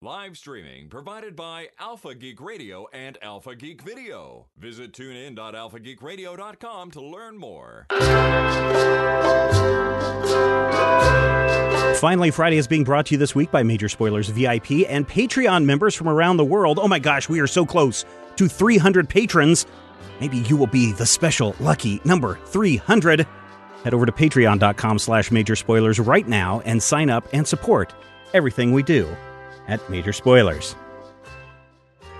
Live streaming provided by Alpha Geek Radio and Alpha Geek Video. Visit tunein.alphageekradio.com to learn more. Finally, Friday is being brought to you this week by Major Spoilers VIP and Patreon members from around the world. Oh my gosh, we are so close to 300 patrons. Maybe you will be the special lucky number 300. Head over to patreon.com slash major spoilers right now and sign up and support everything we do at Major Spoilers.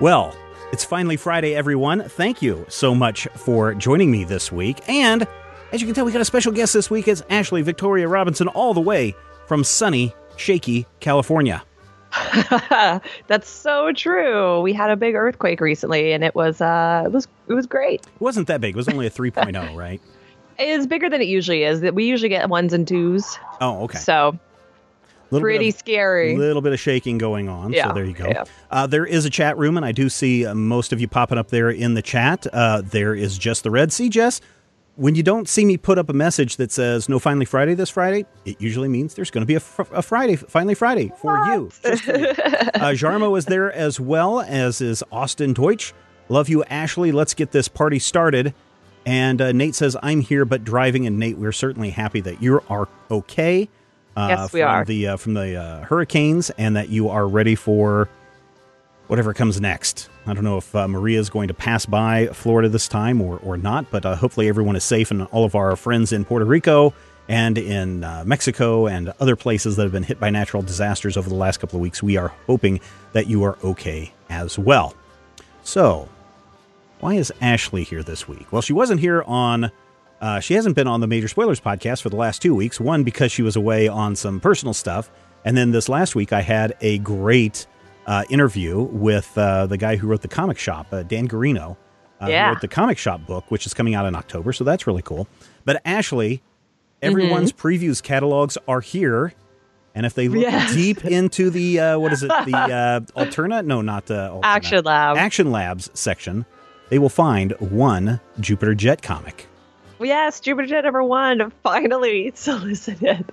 Well, it's finally Friday, everyone. Thank you so much for joining me this week. And as you can tell, we got a special guest this week. It's Ashley Victoria Robinson, all the way from sunny, shaky California. That's so true. We had a big earthquake recently, and it was uh, it was it was great. It wasn't that big. It was only a 3.0, right? It's bigger than it usually is. That we usually get ones and twos. Oh, okay. So pretty of, scary. A little bit of shaking going on. Yeah, So there you go. yeah. Uh, there is a chat room, and I do see uh, most of you popping up there in the chat. Uh, there is just the red. See, Jess, when you don't see me put up a message that says "No Finally Friday" this Friday, it usually means there's going to be a, fr- a Friday, Finally Friday for you. For you. uh, Jarmo is there as well as is Austin Deutsch. Love you, Ashley. Let's get this party started. And uh, Nate says, "I'm here, but driving." And Nate, we're certainly happy that you are okay. Uh, Yes, we from are. The uh, from the uh, hurricanes, and that you are ready for whatever comes next. I don't know if uh, Maria is going to pass by Florida this time or, or not, but uh, hopefully everyone is safe and all of our friends in Puerto Rico and in uh, Mexico and other places that have been hit by natural disasters over the last couple of weeks. We are hoping that you are okay as well. So, why is Ashley here this week? Well, she wasn't here on. Uh, she hasn't been on the Major Spoilers podcast for the last two weeks. One, because she was away on some personal stuff. And then this last week, I had a great uh, interview with uh, the guy who wrote the comic shop, uh, Dan Gearino. Uh, who Yeah. wrote the comic shop book, which is coming out in October. So that's really cool. But Ashley, everyone's previews catalogs are here. And if they look Yes. deep into the, uh, what is it, the uh, Alterna? No, not uh, Alterna. Action Lab. Action Labs section, they will find one Jupiter Jet comic. Yes, Jupiter Jet number one finally solicited.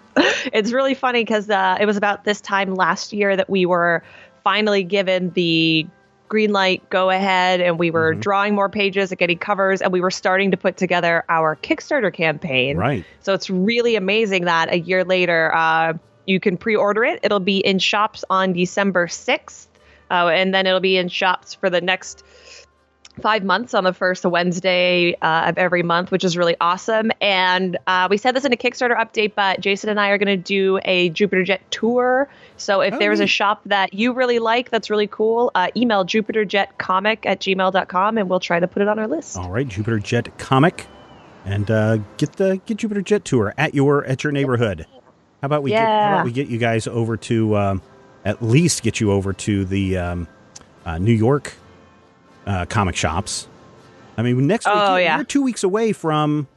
It's really funny because uh, it was about this time last year that we were finally given the green light go ahead and we were drawing more pages and getting covers and we were starting to put together our Kickstarter campaign. Right. So it's really amazing that a year later, uh, you can pre order it. It'll be in shops on December 6th, uh, and then it'll be in shops for the next five months on the first Wednesday uh, of every month, which is really awesome. And uh, we said this in a Kickstarter update, but Jason and I are going to do a Jupiter Jet tour. So if Oh, there's a shop that you really like that's really cool, uh, email jupiterjetcomic at gmail.com and we'll try to put it on our list. All right, Jupiter Jet comic, and uh, get the get Jupiter Jet tour at your at your neighborhood. How about we get how Yeah. about we get you guys over to um, at least get you over to the um, uh, New York uh, comic shops. I mean, next week Oh, yeah. you're two weeks away from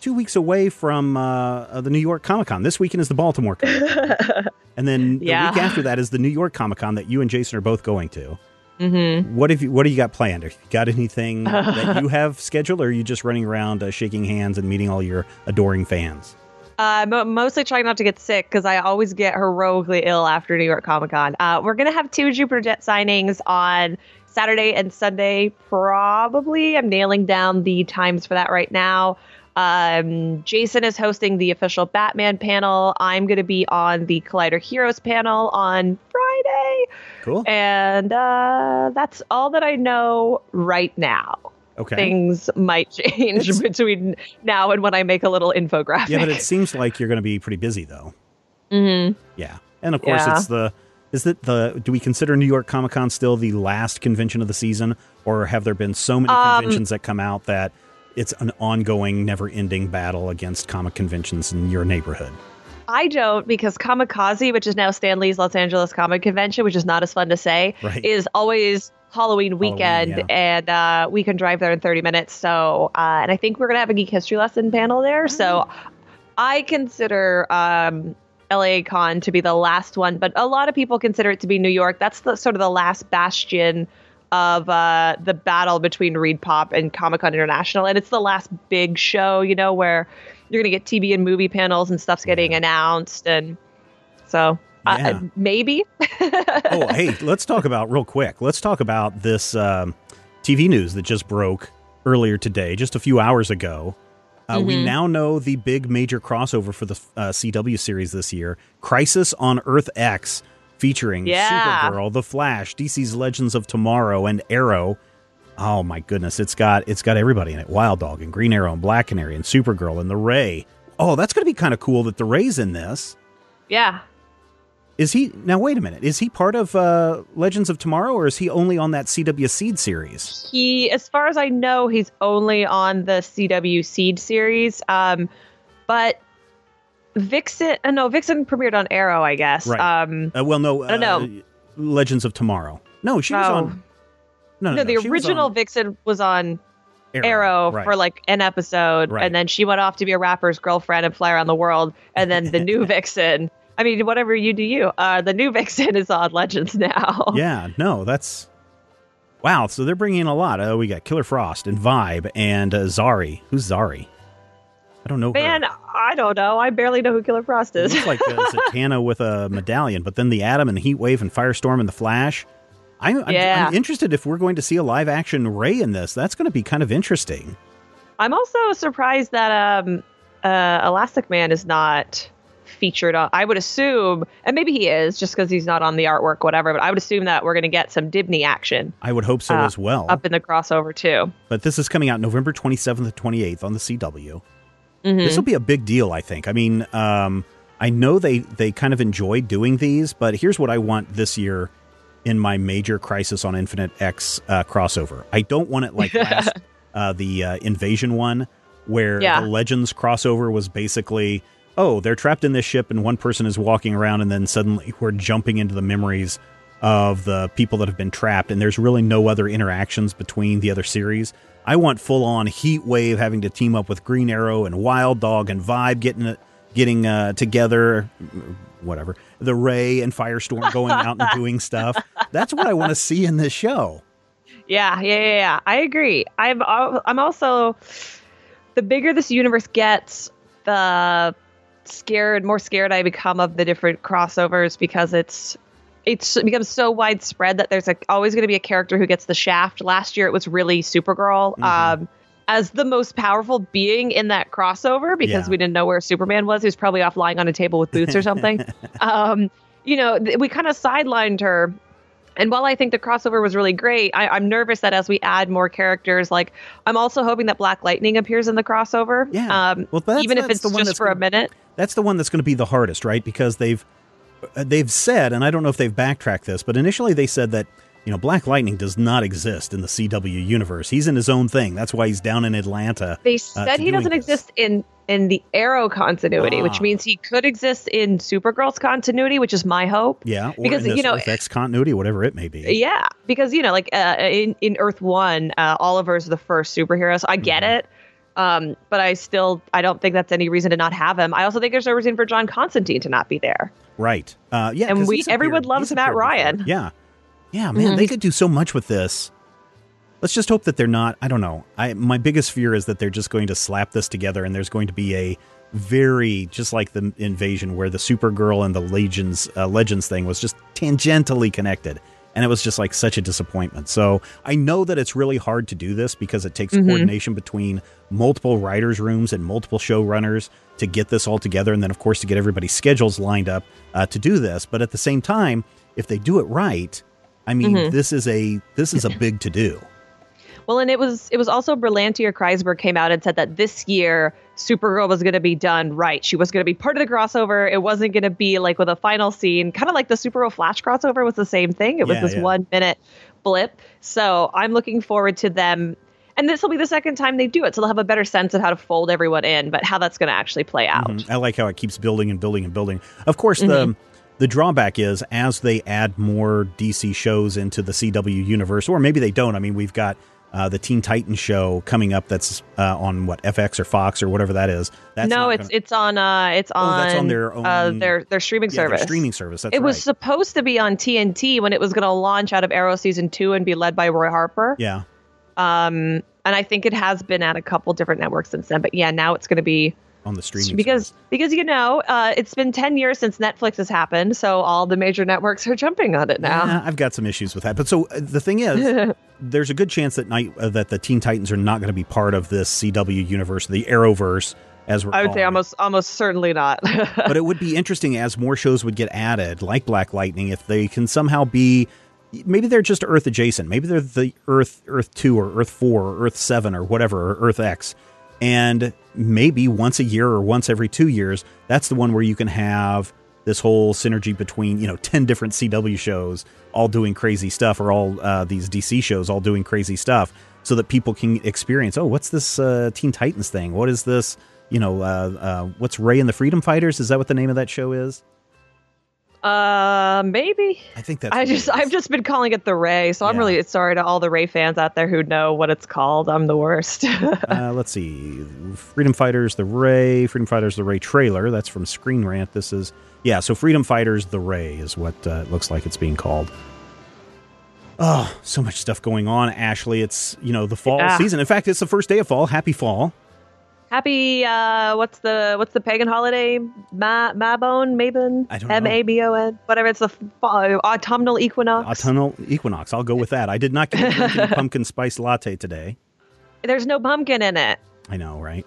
two weeks away from uh, uh, the New York Comic Con. This weekend is the Baltimore Comic Con, and then the Yeah. week after that is the New York Comic Con that you and Jason are both going to. Mm-hmm. What have you? What do you got planned? Have you got anything that you have scheduled, or are you just running around uh, shaking hands and meeting all your adoring fans? Uh, mo- mostly trying not to get sick because I always get heroically ill after New York Comic Con. Uh, we're gonna have two Jupiter Jet signings on Saturday and Sunday, probably. I'm nailing down the times for that right now. Um, Jason is hosting the official Batman panel. I'm gonna be on the Collider Heroes panel on Friday, Cool. and uh, that's all that I know right now. Okay. Things might change It's- between now and when I make a little infographic. Yeah, but it seems like you're going to be pretty busy, though. Mhm. Yeah, and of course Yeah. it's the. Is that the? Do we consider New York Comic Con still the last convention of the season, or have there been so many Um, conventions that come out that it's an ongoing, never-ending battle against comic conventions in your neighborhood? I don't because Comikaze, which is now Stan Lee's Los Angeles Comic Convention, which is not as fun to say, Right. is always Halloween weekend, yeah. and uh, we can drive there in 30 minutes. So, uh, and I think we're gonna have a geek history lesson panel there. So, I consider um, LA Con to be the last one, but a lot of people consider it to be New York. That's the sort of the last bastion of uh, the battle between ReedPop and Comic Con International, and it's the last big show, you know, where you're gonna get TV and movie panels and stuff's getting announced, and so Yeah. Uh, maybe. oh, hey, let's talk about real quick. Let's talk about this um, TV news that just broke earlier today, just a few hours ago. Uh, mm-hmm. We now know the big major crossover for the uh, CW series this year Crisis on Earth X, featuring yeah. Supergirl, The Flash, DC's Legends of Tomorrow, and Arrow. Oh my goodness, it's got it's got everybody in it. Wild Dog and Green Arrow and Black Canary and Supergirl and the Ray. Oh, that's going to be kind of cool that the Ray's in this. Yeah. Is he now? Wait a minute. Is he part of uh, Legends of Tomorrow, or is he only on that CW Seed series? He, as far as I know, he's only on the CW Seed series. Um, but Vixen, uh, no, Vixen premiered on Arrow, I guess. Right. Um, uh, well, no, I don't know. Uh, Legends of Tomorrow. No, she was oh. on. No, no, no, no the original on... Vixen was on Arrow, Arrow right. for like an episode, right. and then she went off to be a rapper's girlfriend and fly around the world. And then the new Vixen I mean, whatever you do, you. Uh, the new Vixen is on Legends now. Yeah, no, that's wow. So they're bringing in a lot. Oh, we got Killer Frost and Vibe and uh, Zari. Who's Zari? I don't know. Man, her. I don't know. I barely know who Killer Frost is. It's like uh, Zatanna with a medallion, but then the Atom and Heat Wave and Firestorm and the Flash. I'm, I'm, yeah. I'm interested if we're going to see a live action Ray in this. That's going to be kind of interesting. I'm also surprised that um, uh, Elastic Man is not featured on. I would assume, and maybe he is, just because he's not on the artwork, whatever. But I would assume that we're going to get some Dibney action. I would hope so uh, as well. Up in the crossover too. But this is coming out November 27th to 28th on the CW. Mm-hmm. This will be a big deal, I think. I mean, um, I know they they kind of enjoy doing these, but here's what I want this year in my major Crisis on Infinite X uh, crossover. I don't want it like last uh, the uh, Invasion one, where yeah. the Legends crossover was basically oh, they're trapped in this ship and one person is walking around, and then suddenly we're jumping into the memories of the people that have been trapped, and there's really no other interactions between the other series. I want full on Heat Wave having to team up with Green Arrow and Wild Dog and Vibe getting getting uh, together, whatever. The Ray and Firestorm going out and doing stuff. That's what I want to see in this show. Yeah, yeah, yeah, yeah. I agree. I'm I'm also the bigger this universe gets, the scared, more scared I become of the different crossovers because it's it's it becomes so widespread that there's a, always going to be a character who gets the shaft. Last year it was really Supergirl. Mm-hmm. Um, as the most powerful being in that crossover because yeah. we didn't know where Superman was. He was probably off lying on a table with boots or something. um, you know, th- we kind of sidelined her and while I think the crossover was really great, I, am nervous that as we add more characters, like I'm also hoping that Black Lightning appears in the crossover. Yeah. Um, well, even if it's just for gonna, a minute. That's the one that's going to be the hardest, right? Because they've uh, they've said, and I don't know if they've backtracked this, but initially they said that you know Black Lightning does not exist in the CW universe. He's in his own thing. That's why he's down in Atlanta. They uh, said uh, he doesn't this. exist in in the Arrow continuity, ah. which means he could exist in Supergirl's continuity, which is my hope. Yeah, because you know Earth continuity, whatever it may be. Yeah, because you know, like uh, in in Earth One, uh, Oliver's the first superhero, so I get mm-hmm. it. Um, but I still I don't think that's any reason to not have him. I also think there's no reason for John Constantine to not be there. Right. Uh, yeah. And we everyone loves Matt Ryan. Before. Yeah. Yeah, man, mm-hmm. they could do so much with this let's just hope that they're not. I don't know. I my biggest fear is that they're just going to slap this together and there's going to be a very just like the invasion where the Supergirl and the Legions uh, Legends thing was just tangentially connected. And it was just like such a disappointment. So I know that it's really hard to do this because it takes mm-hmm. coordination between multiple writers' rooms and multiple showrunners to get this all together. And then, of course, to get everybody's schedules lined up uh, to do this. But at the same time, if they do it right, I mean, mm-hmm. this is a this is a big to do. Well, and it was it was also Berlanti or Kreisberg came out and said that this year Supergirl was going to be done right. She was going to be part of the crossover. It wasn't going to be like with a final scene, kind of like the Supergirl Flash crossover was the same thing. It was yeah, this yeah. one minute blip. So I'm looking forward to them. And this will be the second time they do it, so they'll have a better sense of how to fold everyone in, but how that's going to actually play out. Mm-hmm. I like how it keeps building and building and building. Of course, mm-hmm. the the drawback is as they add more DC shows into the CW universe, or maybe they don't. I mean, we've got uh, the Teen Titans show coming up. That's uh, on what FX or Fox or whatever that is. That's no, it's gonna... it's on uh, it's on, oh, that's on their uh, own uh, their their streaming yeah, service. Their streaming service. That's it right. was supposed to be on TNT when it was going to launch out of Arrow season two and be led by Roy Harper. Yeah. Um, and I think it has been at a couple different networks since then. But yeah, now it's going to be on the streaming because service. because you know uh, it's been 10 years since netflix has happened so all the major networks are jumping on it now Yeah, I've got some issues with that. But so uh, the thing is, there's a good chance that night uh, that the Teen Titans are not going to be part of this CW universe, the Arrowverse, as we're. i would say calling it. almost almost certainly not but it would be interesting as more shows would get added, like Black Lightning, if they can somehow be. Maybe they're just Earth adjacent. Maybe they're the Earth Earth two or Earth four or Earth seven or whatever or Earth X, and maybe once a year or once every two years, that's the one where you can have this whole synergy between you know ten different CW shows all doing crazy stuff, or all uh, these DC shows all doing crazy stuff, so that people can experience. Oh, what's this uh, Teen Titans thing? What is this? You know, uh, uh, what's Ray and the Freedom Fighters? Is that what the name of that show is? Uh maybe I think that's. i just i've just been calling it the ray so i'm really sorry to all the ray fans out there who know what it's called i'm the worst uh, let's see, Freedom Fighters, the Ray, Freedom Fighters, the Ray trailer. That's from Screen Rant. This is yeah. So Freedom Fighters, the Ray is what uh, it looks like it's being called. Oh, so much stuff going on, Ashley. It's you know the fall Yeah. season. In fact, it's the first day of fall. Happy fall. Happy uh what's the what's the pagan holiday Ma- mabon mabon I don't know. m-a-b-o-n whatever it's the fall, autumnal equinox Autumnal equinox. I'll go with that. I did not get a pumpkin spice latte today. there's no pumpkin in it I know, right?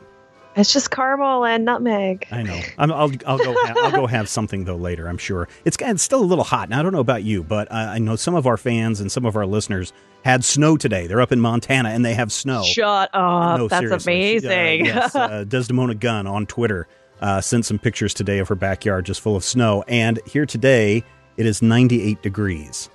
It's just caramel and nutmeg I know. I'm, I'll I'll go ha- I'll go have something though later. I'm sure it's it's still a little hot. Now I don't know about you, but uh, I know some of our fans and some of our listeners had snow today. They're up in Montana and they have snow. Shut up. No, That's seriously. amazing. Uh, yes, uh, Desdemona Gunn on Twitter uh, sent some pictures today of her backyard just full of snow. And here today, it is 98 degrees.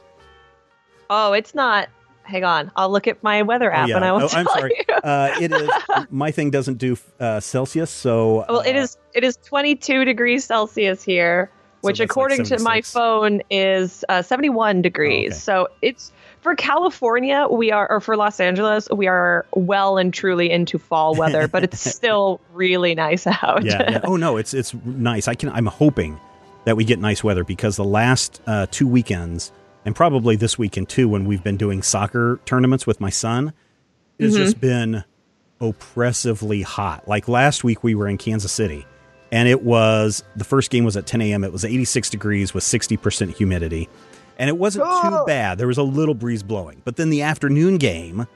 oh, it's not. Hang on. I'll look at my weather app oh, yeah. and I will oh, tell I'm sorry. you. Uh, it is. My thing doesn't do uh, Celsius, so. Well, it uh, is it is 22 degrees Celsius here, which like according to my phone is uh, 71 degrees. okay. So it's for California, we are or for Los Angeles, we are well and truly into fall weather, but it's still really nice out. yeah, yeah. Oh no, it's it's nice. I can. I'm hoping that we get nice weather because the last uh, two weekends, and probably this weekend too, when we've been doing soccer tournaments with my son, it's Mm-hmm. just been oppressively hot. Like last week, we were in Kansas City, and it was the first game was at 10 a.m. It was 86 degrees with 60 percent humidity, and it wasn't too Oh. bad. There was a little breeze blowing, but then the afternoon game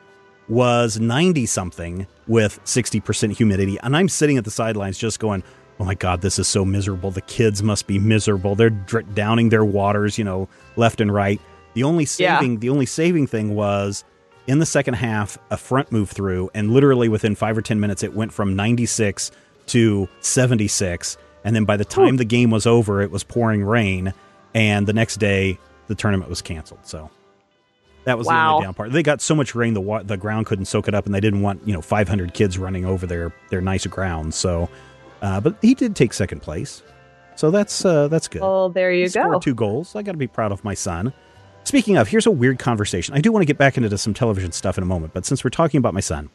was 90 something with 60% humidity. And I'm sitting at the sidelines just going, oh my God, this is so miserable. The kids must be miserable. They're dr- downing their waters, you know, left and right. The only Yeah. saving, the only saving thing was in the second half, a front moved through, and literally within five or 10 minutes, it went from 96 to 76. And then by the time the game was over, it was pouring rain. And the next day, the tournament was canceled. So that was the only down part. They got so much rain the wa- the ground couldn't soak it up, and they didn't want you know 500 kids running over their their nice ground. So, uh, but he did take second place, so that's uh, that's good. Well, there you he scored go. two goals. I got to be proud of my son. Speaking of, here's a weird conversation. I do want to get back into some television stuff in a moment, but since we're talking about my son,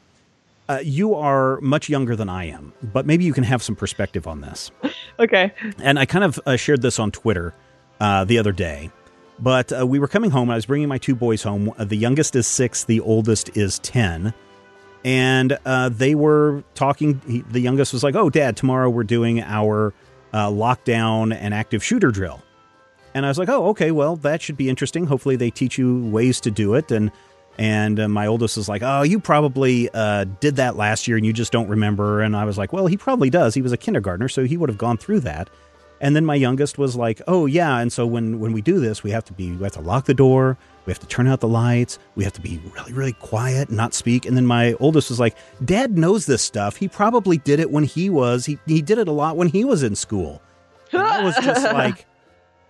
uh, you are much younger than I am, but maybe you can have some perspective on this Okay. and I kind of uh, shared this on Twitter uh, the other day. But uh, we were coming home. And I was bringing my two boys home. Uh, the youngest is six. The oldest is ten. And uh, they were talking. He, the youngest was like, "Oh, Dad, tomorrow we're doing our uh, lockdown and active shooter drill." And I was like, "Oh, okay. Well, that should be interesting. Hopefully, they teach you ways to do it." And and uh, my oldest was like, "Oh, you probably uh, did that last year and you just don't remember." And I was like, "Well, he probably does. He was a kindergartner, so he would have gone through that." And then my youngest was like, "Oh yeah." And so when when we do this, we have to be we have to lock the door, we have to turn out the lights, we have to be really really quiet and not speak. And then my oldest was like, "Dad knows this stuff. He probably did it when he was he he did it a lot when he was in school." And I was just like,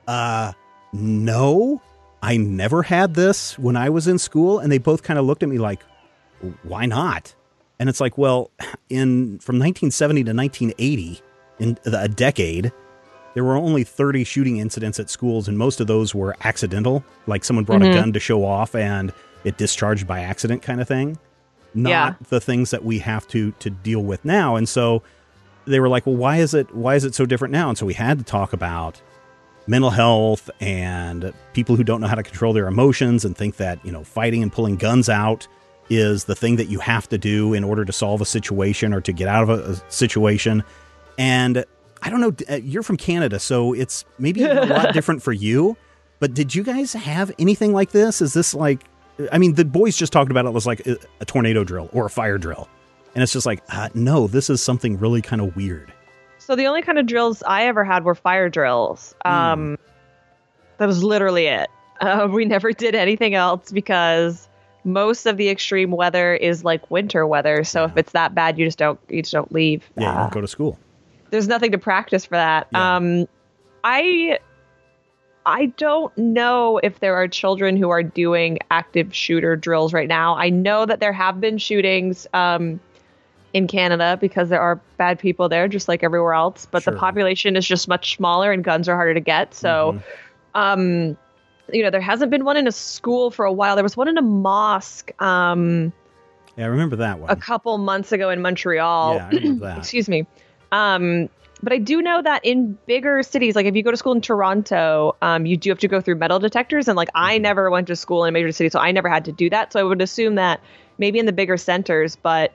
"Uh, no." I never had this when I was in school, and they both kind of looked at me like, "Why not?" And it's like, well, in from 1970 to 1980, in a decade, there were only 30 shooting incidents at schools, and most of those were accidental. Like someone brought a mm-hmm. gun to show off and it discharged by accident, kind of thing. Not Yeah. the things that we have to to deal with now. And so they were like, well, why is it why is it so different now? And so we had to talk about mental health and people who don't know how to control their emotions and think that you know fighting and pulling guns out is the thing that you have to do in order to solve a situation or to get out of a, a situation And I don't know, uh, you're from Canada, so it's maybe a lot different for you. But did you guys have anything like this? Is this like, I mean, the boys just talked about it was like a, a tornado drill or a fire drill. And it's just like, uh, no, this is something really kind of weird. So the only kind of drills I ever had were fire drills. Um, That was literally it. Uh, we never did anything else because most of the extreme weather is like winter weather. So if it's that bad, you just don't you just don't leave. Yeah, you Uh, don't go to school. There's nothing to practice for that. Yeah. Um, I I don't know if there are children who are doing active shooter drills right now. I know that there have been shootings um, in Canada because there are bad people there, just like everywhere else. But Sure. the population is just much smaller and guns are harder to get. So, um, you know, there hasn't been one in a school for a while. There was one in a mosque. Um, Yeah, I remember that one. a couple months ago in Montreal. Yeah, I remember that. Excuse me. Um, but I do know that in bigger cities, like if you go to school in Toronto, um, you do have to go through metal detectors. And like I Mm-hmm. never went to school in a major city, so I never had to do that. So I would assume that maybe in the bigger centers, but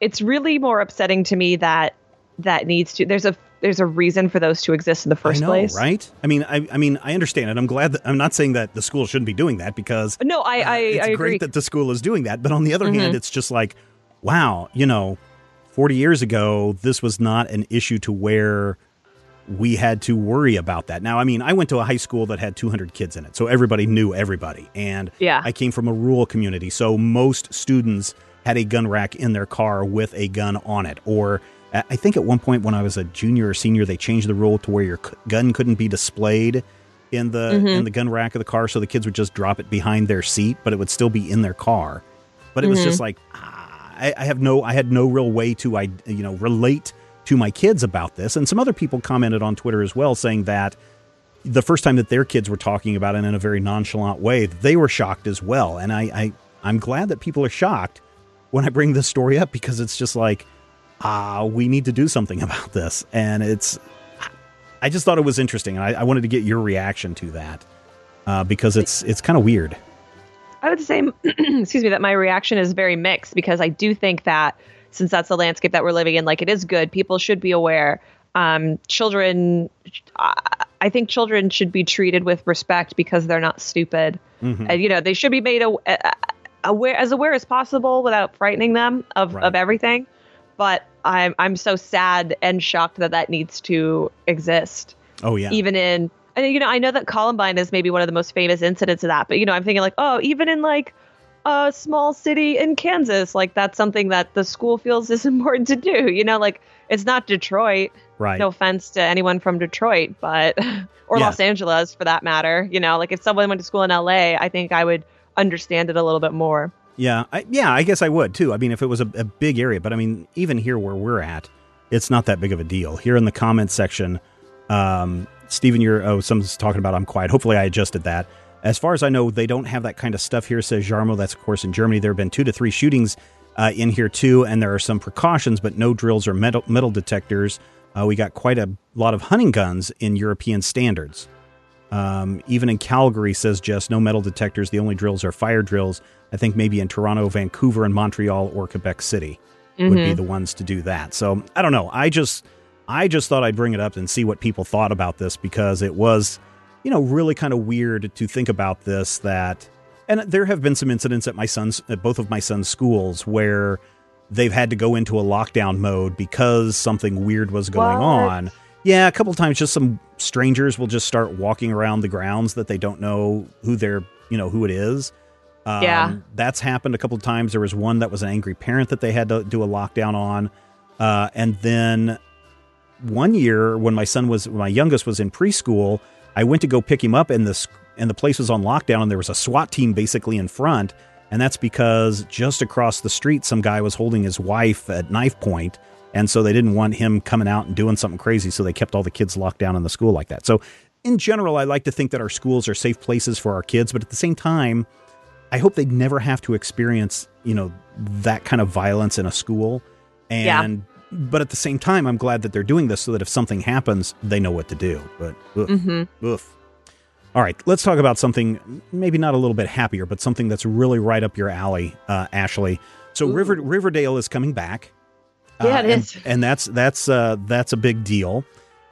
it's really more upsetting to me that that needs to. There's a there's a reason for those to exist in the first know, place, right? I mean, I, I mean, I understand it. I'm glad that I'm not saying that the school shouldn't be doing that because No, I uh, I, it's I great agree. that the school is doing that. But on the other hand, Mhm. it's just like, wow, you know, 40 years ago, this was not an issue to where we had to worry about that. Now, I mean, I went to a high school that had 200 kids in it, so everybody knew everybody, and Yeah. I came from a rural community, so most students had a gun rack in their car with a gun on it, or I I think at one point when I was a junior or senior, they changed the rule to where your gun couldn't be displayed in the Mm-hmm. in the gun rack of the car, so the kids would just drop it behind their seat, but it would still be in their car. But it was Mm-hmm. just like ah, I, I have no, I had no real way to, I you know, relate to my kids about this. And some other people commented on Twitter as well, saying that the first time that their kids were talking about it in a very nonchalant way, they were shocked as well. And I, I I'm glad that people are shocked when I bring this story up because it's just like, ah, we need to do something about this. And it's, I just thought it was interesting, and I, I wanted to get your reaction to that uh, because it's it's kind of weird. I would say, excuse me, that my reaction is very mixed because I do think that since that's the landscape that we're living in, like it is good. People should be aware. Um, children, I think children should be treated with respect because they're not stupid. Mm-hmm. And, you know, they should be made aw- aware as aware as possible without frightening them of, Right. of everything. But I'm I'm so sad and shocked that that needs to exist Oh yeah, even in and you know i know that columbine is maybe one of the most famous incidents of that but you know i'm thinking like oh even in like a small city in kansas like that's something that the school feels is important to do you know like it's not detroit right. no offense to anyone from detroit but or Yeah. los angeles for that matter you know like if someone went to school in la i think i would understand it a little bit more Yeah, I, yeah, I guess I would too. I mean, if it was a, a big area, but I mean, even here where we're at, it's not that big of a deal. Here in the comments section, um, Stephen, you're oh, someone's talking about I'm quiet. Hopefully, I adjusted that. As far as I know, they don't have that kind of stuff here. Says Jarmo. That's of course in Germany. There have been two to three shootings uh, in here too, and there are some precautions, but no drills or metal metal detectors. Uh, we got quite a lot of hunting guns in European standards. Um, even in Calgary, says Jess, no metal detectors. The only drills are fire drills. I think maybe in Toronto, Vancouver, and Montreal or Quebec City would be the ones to do that. So I don't know. I just, I just thought I'd bring it up and see what people thought about this because it was, you know, really kind of weird to think about this. That, and there have been some incidents at my son's, at both of my son's schools where they've had to go into a lockdown mode because something weird was going What? on. Yeah, a couple times, just some strangers will just start walking around the grounds that they don't know who they're, you know, who it is. Um, Yeah. that's happened a couple of times. There was one that was an angry parent that they had to do a lockdown on, uh, and then one year when my son was, my youngest was in preschool, I went to go pick him up, and this and the place was on lockdown, and there was a SWAT team basically in front, and that's because just across the street, some guy was holding his wife at knife point, and so they didn't want him coming out and doing something crazy, so they kept all the kids locked down in the school like that. So, in general, I like to think that our schools are safe places for our kids, but at the same time, I hope they never have to experience, you know, that kind of violence in a school. Yeah. But at the same time, I'm glad that they're doing this so that if something happens, they know what to do. But oof, mm-hmm. oof. All right, let's talk about something maybe not a little bit happier, but something that's really right up your alley, uh, Ashley. So Ooh. River Riverdale is coming back, Yeah, it and, is. and that's that's uh, that's a big deal.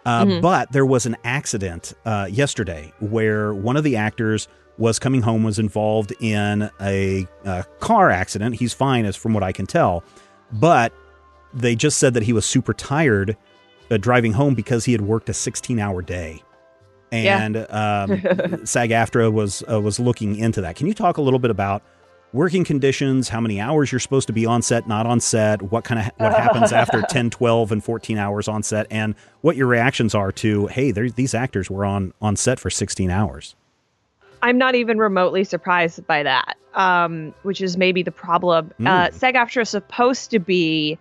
Uh, Mhm. But there was an accident uh, yesterday where one of the actors was coming home, was involved in a, uh car accident. He's fine, as from what I can tell, but they just said that he was super tired uh, driving home because he had worked a 16-hour day. Yeah. And um, SAG-AFTRA was uh, was looking into that. Can you talk a little bit about working conditions, how many hours you're supposed to be on set, not on set, what kind of what happens after 10, 12 and 14 hours on set and what your reactions are to, hey, these actors were on on set for 16 hours. I'm not even remotely surprised by that, um, which is maybe the problem. Uh, Mm. SAG-AFTRA is supposed to be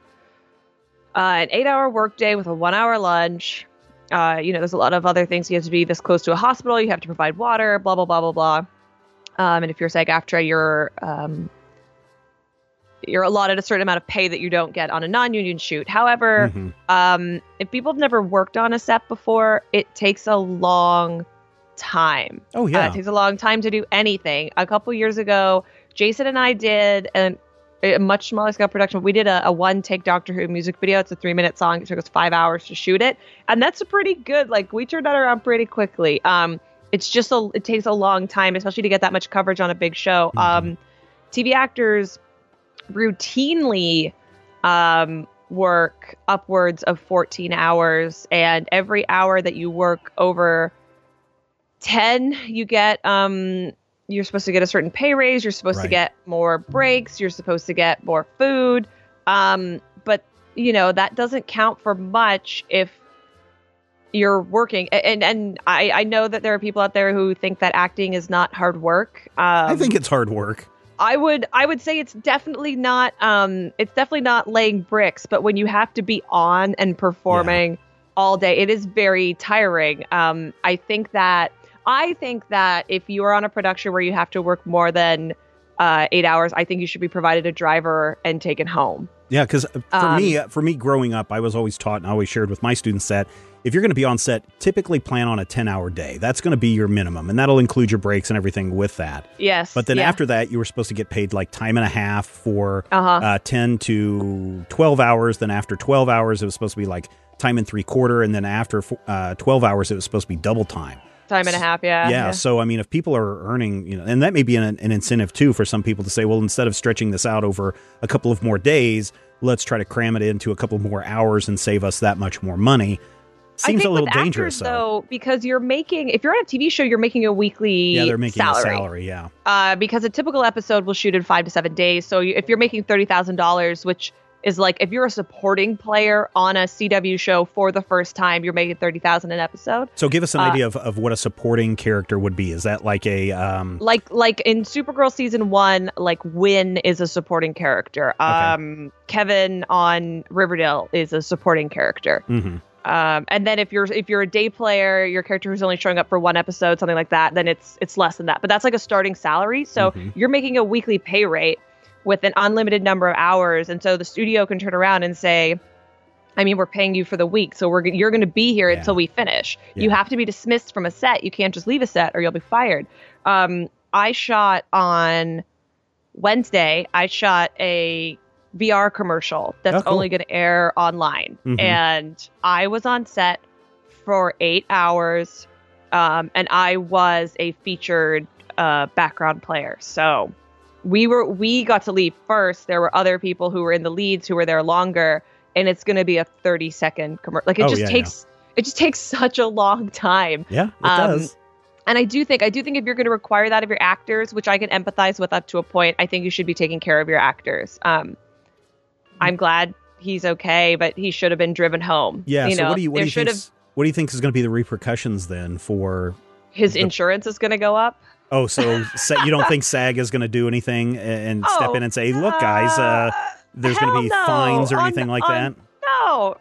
uh, an eight-hour workday with a one-hour lunch. Uh, you know, there's a lot of other things. You have to be this close to a hospital. You have to provide water. Blah blah blah blah blah. Um, and if you're SAG-AFTRA, you're um, you're allotted a certain amount of pay that you don't get on a non-union shoot. However, Mhm. um, if people have never worked on a set before, it takes a long time. Oh Uh, yeah. it takes a long time to do anything. A couple years ago, Jason and I did an, a much smaller scale production. We did a, a one take Doctor Who music video. It's a three minute song. It took us five hours to shoot it, and that's a pretty good. Like we turned that around pretty quickly. Um, it's just a it takes a long time, especially to get that much coverage on a big show. Mhm. Um, TV actors routinely um, work upwards of 14 hours, and every hour that you work over 10 you get um you're supposed to get a certain pay raise you're supposed to get more breaks you're supposed to get more food. Um but you know that doesn't count for much if you're working. And and i i know that there are people out there who think that acting is not hard work. Um I think it's hard work. I would I would say it's definitely not um it's definitely not laying bricks, but when you have to be on and performing all day, it is very tiring. Um I think that I think that if you are on a production where you have to work more than uh, eight hours, I think you should be provided a driver and taken home. Yeah, because for Um, me, for me, growing up, I was always taught and I always shared with my students that if you're going to be on set, typically plan on a 10 hour day. That's going to be your minimum, and that'll include your breaks and everything with that. Yes. But then yeah. after that, you were supposed to get paid like time and a half for uh-huh. uh, 10 to 12 hours. Then after 12 hours, it was supposed to be like time and three quarter. And then after uh, 12 hours, it was supposed to be double time. Time and a half, yeah. yeah, So, I mean, if people are earning, you know, and that may be an, an incentive too for some people to say, well, instead of stretching this out over a couple of more days, let's try to cram it into a couple more hours and save us that much more money. I Seems think a little with dangerous, actors, though. though, because you're making if you're on a TV show, you're making a weekly Yeah, they're making salary. a salary. Yeah. uh, because a typical episode will shoot in five to seven days. So you, if you're making thirty thousand dollars, which is like if you're a supporting player on a CW show for the first time, you're making thirty thousand an episode. So give us an Uh, idea of, of what a supporting character would be. Is that like a um, Like like in Supergirl season one, like Winn is a supporting character. Um, Kevin on Riverdale is a supporting character. mhm. Um, and then if you're if you're a day player, your character who's only showing up for one episode, something like that, then it's it's less than that. But that's like a starting salary. So Mhm. you're making a weekly pay rate with an unlimited number of hours, and so the studio can turn around and say, I mean, we're paying you for the week, so we're you're going to be here Yeah. until we finish. You have to be dismissed from a set. You can't just leave a set or you'll be fired. Um, I shot on Wednesday. I shot a VR commercial that's Oh, cool. only going to air online, Mhm. and I was on set for eight hours, um, and I was a featured uh, background player. So we were we got to leave first. There were other people who were in the leads who were there longer, and it's going to be a thirty second commercial. Like it Oh, just yeah, takes it just takes such a long time. Yeah, it Um, does. And I do think I do think if you're going to require that of your actors, which I can empathize with up to a point, I think you should be taking care of your actors. Um, I'm glad he's okay, but he should have been driven home. Yeah. you so know, what do you what do you think? What do you think is going to be the repercussions then for? his the- insurance is going to go up. Oh, so you don't think SAG is going to do anything and step Oh, in and say, "Look, guys, uh, there's going to be no. fines or On- anything like on- that." No.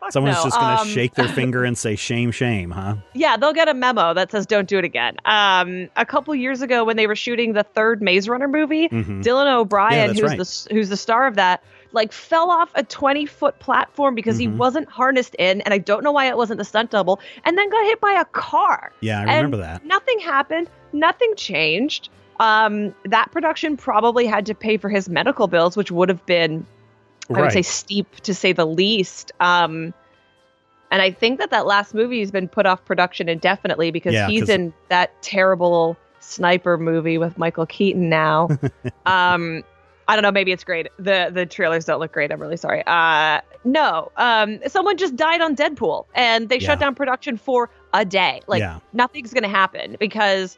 Fuck Someone's no. just going to Um, shake their finger and say, "Shame, shame," huh? Yeah, they'll get a memo that says don't do it again. Um, a couple years ago, when they were shooting the third Maze Runner movie, Mhm. Dylan O'Brien, that's who's right. the who's the star of that, like fell off a 20 foot platform because he Mhm. wasn't harnessed in, and I don't know why it wasn't the stunt double, and then got hit by a car. Yeah, I remember that. Nothing happened. Nothing changed. Um, that production probably had to pay for his medical bills, which would have been I would say steep to say the least. Um, and I think that that last movie has been put off production indefinitely because Yeah, he's in that terrible sniper movie with Michael Keaton now. um, I don't know. Maybe it's great. the The trailers don't look great. I'm really sorry. Uh, no. Um, someone just died on Deadpool, and they shut down production for a day. Like yeah, nothing's going to happen because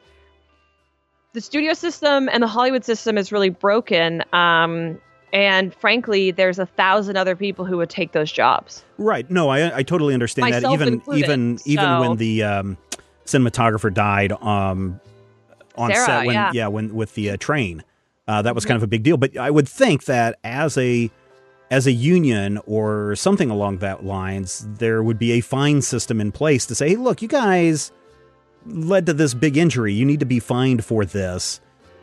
the studio system and the Hollywood system is really broken. Um, and frankly, there's a thousand other people who would take those jobs. right. No, I I totally understand that. Even included, even even when the um, cinematographer died um, on Sarah, set when yeah. Mm-hmm. when with the uh, train, uh, that was kind of a big deal. But I would think that as a as a union or something along that lines, there would be a fine system in place to say, hey, look, you guys led to this big injury. You need to be fined for this.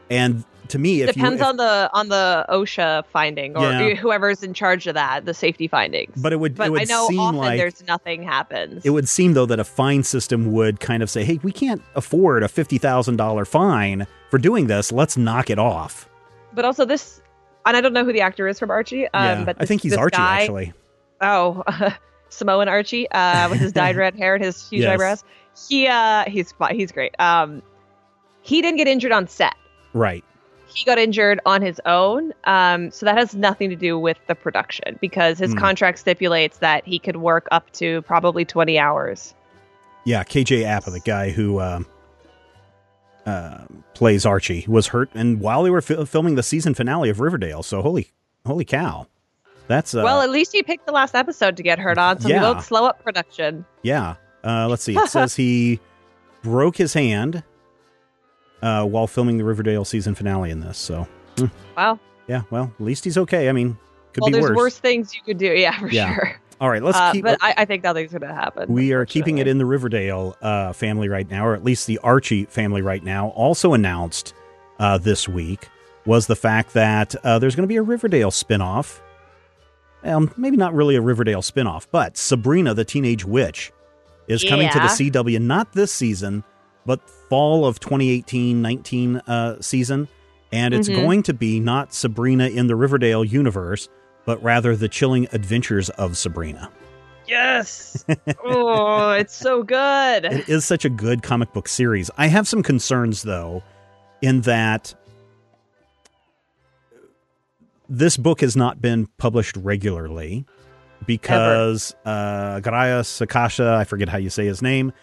And to me, if Depends you, if- on the on the OSHA finding or Yeah. whoever's in charge of that, the safety findings. but it would but it would I know seem often like there's nothing happens. it would seem though that a fine system would kind of say, "Hey, we can't afford a fifty thousand dollar fine for doing this. Let's knock it off." but also this, and I don't know who the actor is from Archie. Um, yeah, but I think he's Archie guy- actually. Oh, Samoan Archie, uh, with his dyed red hair and his huge Yes. eyebrows. He uh, he's fi- he's great. Um, he didn't get injured on set. Right. He got injured on his own. Um, so that has nothing to do with the production because his Hmm. contract stipulates that he could work up to probably 20 hours. Yeah, KJ Apa, the guy who um uh, plays Archie, was hurt, and while they were fil- filming the season finale of Riverdale, so holy, holy cow, that's uh, well, at least he picked the last episode to get hurt on, so Yeah. we won't slow up production. yeah. Uh, let's see, it says he broke his hand uh, while filming the Riverdale season finale in this. So Wow. yeah, well, at least he's okay. I mean, could be well, be there's worse. worse things you could do. Yeah, for Yeah. sure. All right, let's Uh, keep. but I, I think nothing's going to happen. We are keeping it in the Riverdale uh, family right now, or at least the Archie family right now. Also announced uh, this week was the fact that uh, there's going to be a Riverdale spinoff. Um, maybe not really a Riverdale spinoff, but Sabrina the Teenage Witch is coming to the CW not this season, but fall of 2018-19 uh, season, and it's Mhm. going to be not Sabrina in the Riverdale universe, but rather the chilling adventures of Sabrina. Yes. oh, it's so good. It is such a good comic book series. I have some concerns though, in that this book has not been published regularly because uh, Garaya Sakasha, I forget how you say his name,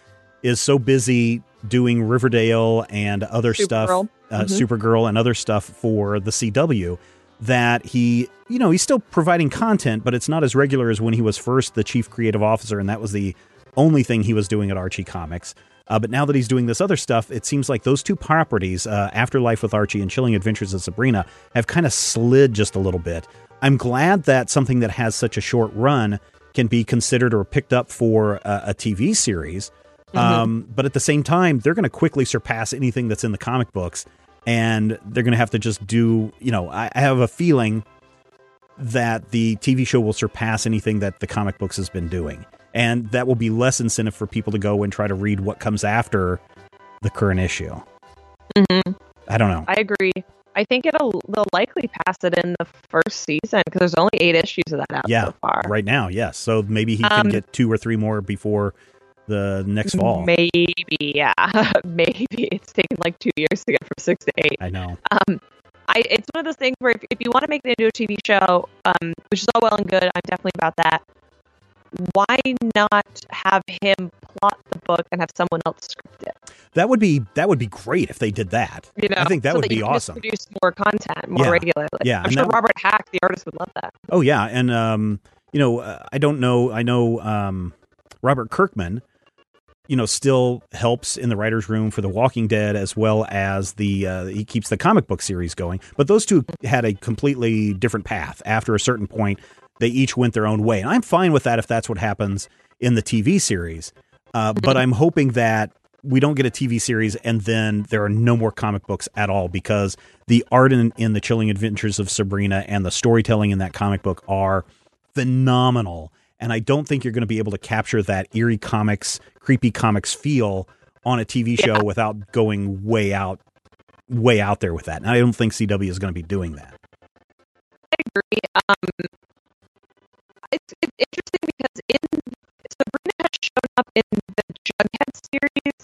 is so busy doing Riverdale and other stuff, Supergirl. uh, Mhm. Supergirl and other stuff for the CW that he, you know, he's still providing content, but it's not as regular as when he was first the chief creative officer, and that was the only thing he was doing at Archie Comics. Uh, but now that he's doing this other stuff, it seems like those two properties, uh, Afterlife with Archie and Chilling Adventures of Sabrina, have kind of slid just a little bit. I'm glad that something that has such a short run can be considered or picked up for a, a TV series. Um, but at the same time, they're going to quickly surpass anything that's in the comic books, and they're going to have to just do. You know, I, I have a feeling that the TV show will surpass anything that the comic books has been doing, and that will be less incentive for people to go and try to read what comes after the current issue. Mhm. I don't know. I agree. I think it'll they'll likely pass it in the first season because there's only eight issues of that out Yeah, so far. right now, yes. So maybe he can Um, get two or three more before the next fall. Maybe, yeah, maybe it's taken like two years to get from six to eight. I know. Um, I it's one of those things where if, if you want to make it into a TV show, um, which is all well and good, I'm definitely about that. Why not have him plot the book and have someone else script it? That would be that would be great if they did that. You know, I think that so would be you can awesome. Produce more content more Yeah, regularly. yeah, I'm sure that- Robert Hack, the artist, would love that. Oh yeah, and um, you know, uh, I don't know. I know um, Robert Kirkman. You know, still helps in the writers' room for The Walking Dead as well as the uh, he keeps the comic book series going. But those two had a completely different path. After a certain point, they each went their own way, and I'm fine with that if that's what happens in the TV series. Uh, but I'm hoping that we don't get a TV series and then there are no more comic books at all because the art in, in the Chilling Adventures of Sabrina and the storytelling in that comic book are phenomenal. And I don't think you're going to be able to capture that eerie comics, creepy comics feel on a TV show without going way out, way out there with that. And I don't think CW is going to be doing that. I agree. Um, it's, it's interesting because in Sabrina has shown up in the Jughead series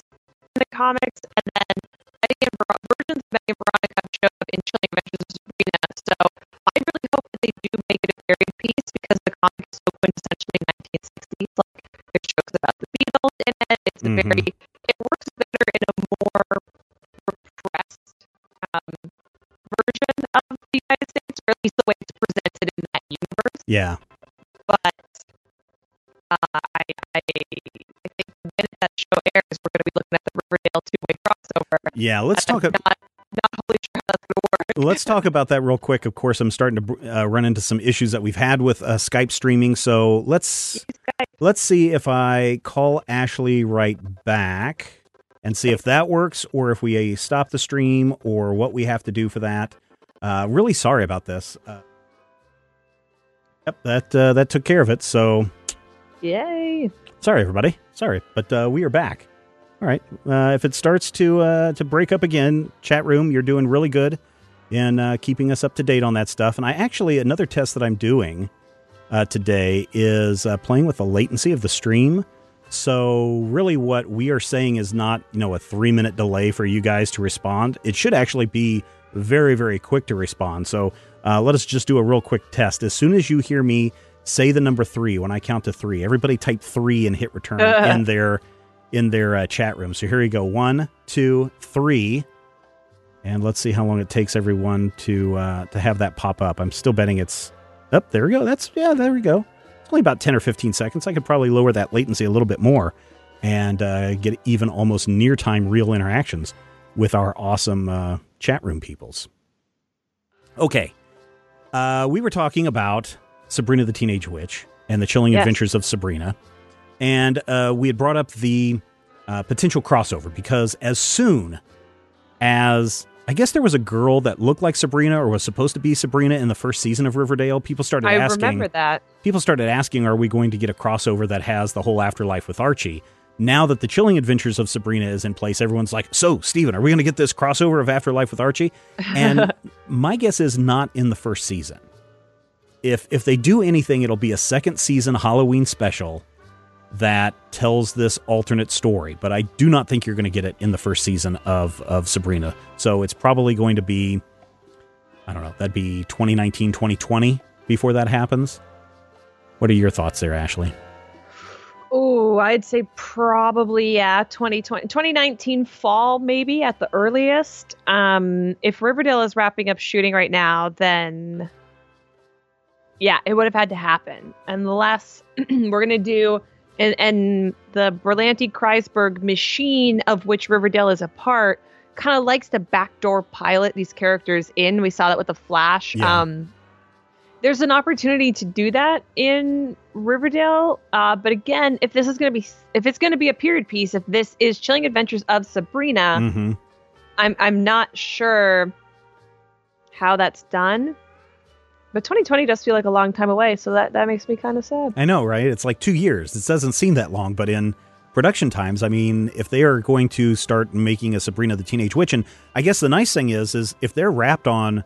in the comics, and then Betty and Ver- versions of Betty and Veronica have shown up in Chilling Adventures of Sabrina. So I really hope that they do make it a period piece because the comic is so quintessentially 1960s. Like there's jokes about the Beatles in it. It's a Mhm. very it works better in a more repressed um, version of the United States, or at least the way it's presented in that universe Yeah. Uh, I, I, I think that show airs, we're going to be looking at the Riverdale two-way crossover. Yeah. Let's talk. I'm not, sure how that's going to work. Let's talk about that real quick. Of course, I'm starting to uh, run into some issues that we've had with uh, Skype streaming. So let's let's see if I call Ashley right back and see if that works, or if we stop the stream, or what we have to do for that. Uh, really sorry about this. Uh, yep, that uh, that took care of it. So Yay! sorry, everybody. Sorry, but uh, we are back. All right. Uh, if it starts to uh, to break up again, chat room, you're doing really good in uh, keeping us up to date on that stuff. And I actually another test that I'm doing uh, today is uh, playing with the latency of the stream. So really, what we are saying is not you know a three minute delay for you guys to respond. It should actually be very very quick to respond. So uh, let us just do a real quick test. As soon as you hear me say the number three when I count to three, everybody type three and hit return in their in their uh, chat room. So here you go. One, two, three. And let's see how long it takes everyone to uh, to have that pop up. I'm still betting it's up. there we go. That's yeah, there we go. It's only about 10 or 15 seconds. I could probably lower that latency a little bit more and uh, get even almost near time real interactions with our awesome uh, chat room peoples. Okay. Uh, we were talking about Sabrina the Teenage Witch and the chilling Yes. adventures of Sabrina. And uh, we had brought up the uh, potential crossover because as soon as I guess there was a girl that looked like Sabrina or was supposed to be Sabrina in the first season of Riverdale, people started I asking remember that. people started asking, are we going to get a crossover that has the whole afterlife with Archie? Now that the chilling adventures of Sabrina is in place, everyone's like, so, Steven, are we going to get this crossover of afterlife with Archie? And my guess is not in the first season. If if they do anything, it'll be a second season Halloween special that tells this alternate story. But I do not think you're going to get it in the first season of of Sabrina. So it's probably going to be, I don't know, that'd be 2019, 2020 before that happens. What are your thoughts there, Ashley? Oh, I'd say probably yeah, 2020, 2019 fall maybe at the earliest. Um, if Riverdale is wrapping up shooting right now, then yeah, it would have had to happen. Unless we're gonna do and and the Berlanti Kreisberg machine of which Riverdale is a part kind of likes to backdoor pilot these characters in. We saw that with the Flash. Yeah. Um, there's an opportunity to do that in Riverdale. Uh, but again, if this is going to be, if it's going to be a period piece, if this is Chilling Adventures of Sabrina, hmm I'm I'm not sure how that's done. But 2020 does feel like a long time away, so that that makes me kind of sad. I know, right? It's like two years. It doesn't seem that long, but in production times, I mean, if they are going to start making a Sabrina the Teenage Witch, and I guess the nice thing is, is if they're wrapped on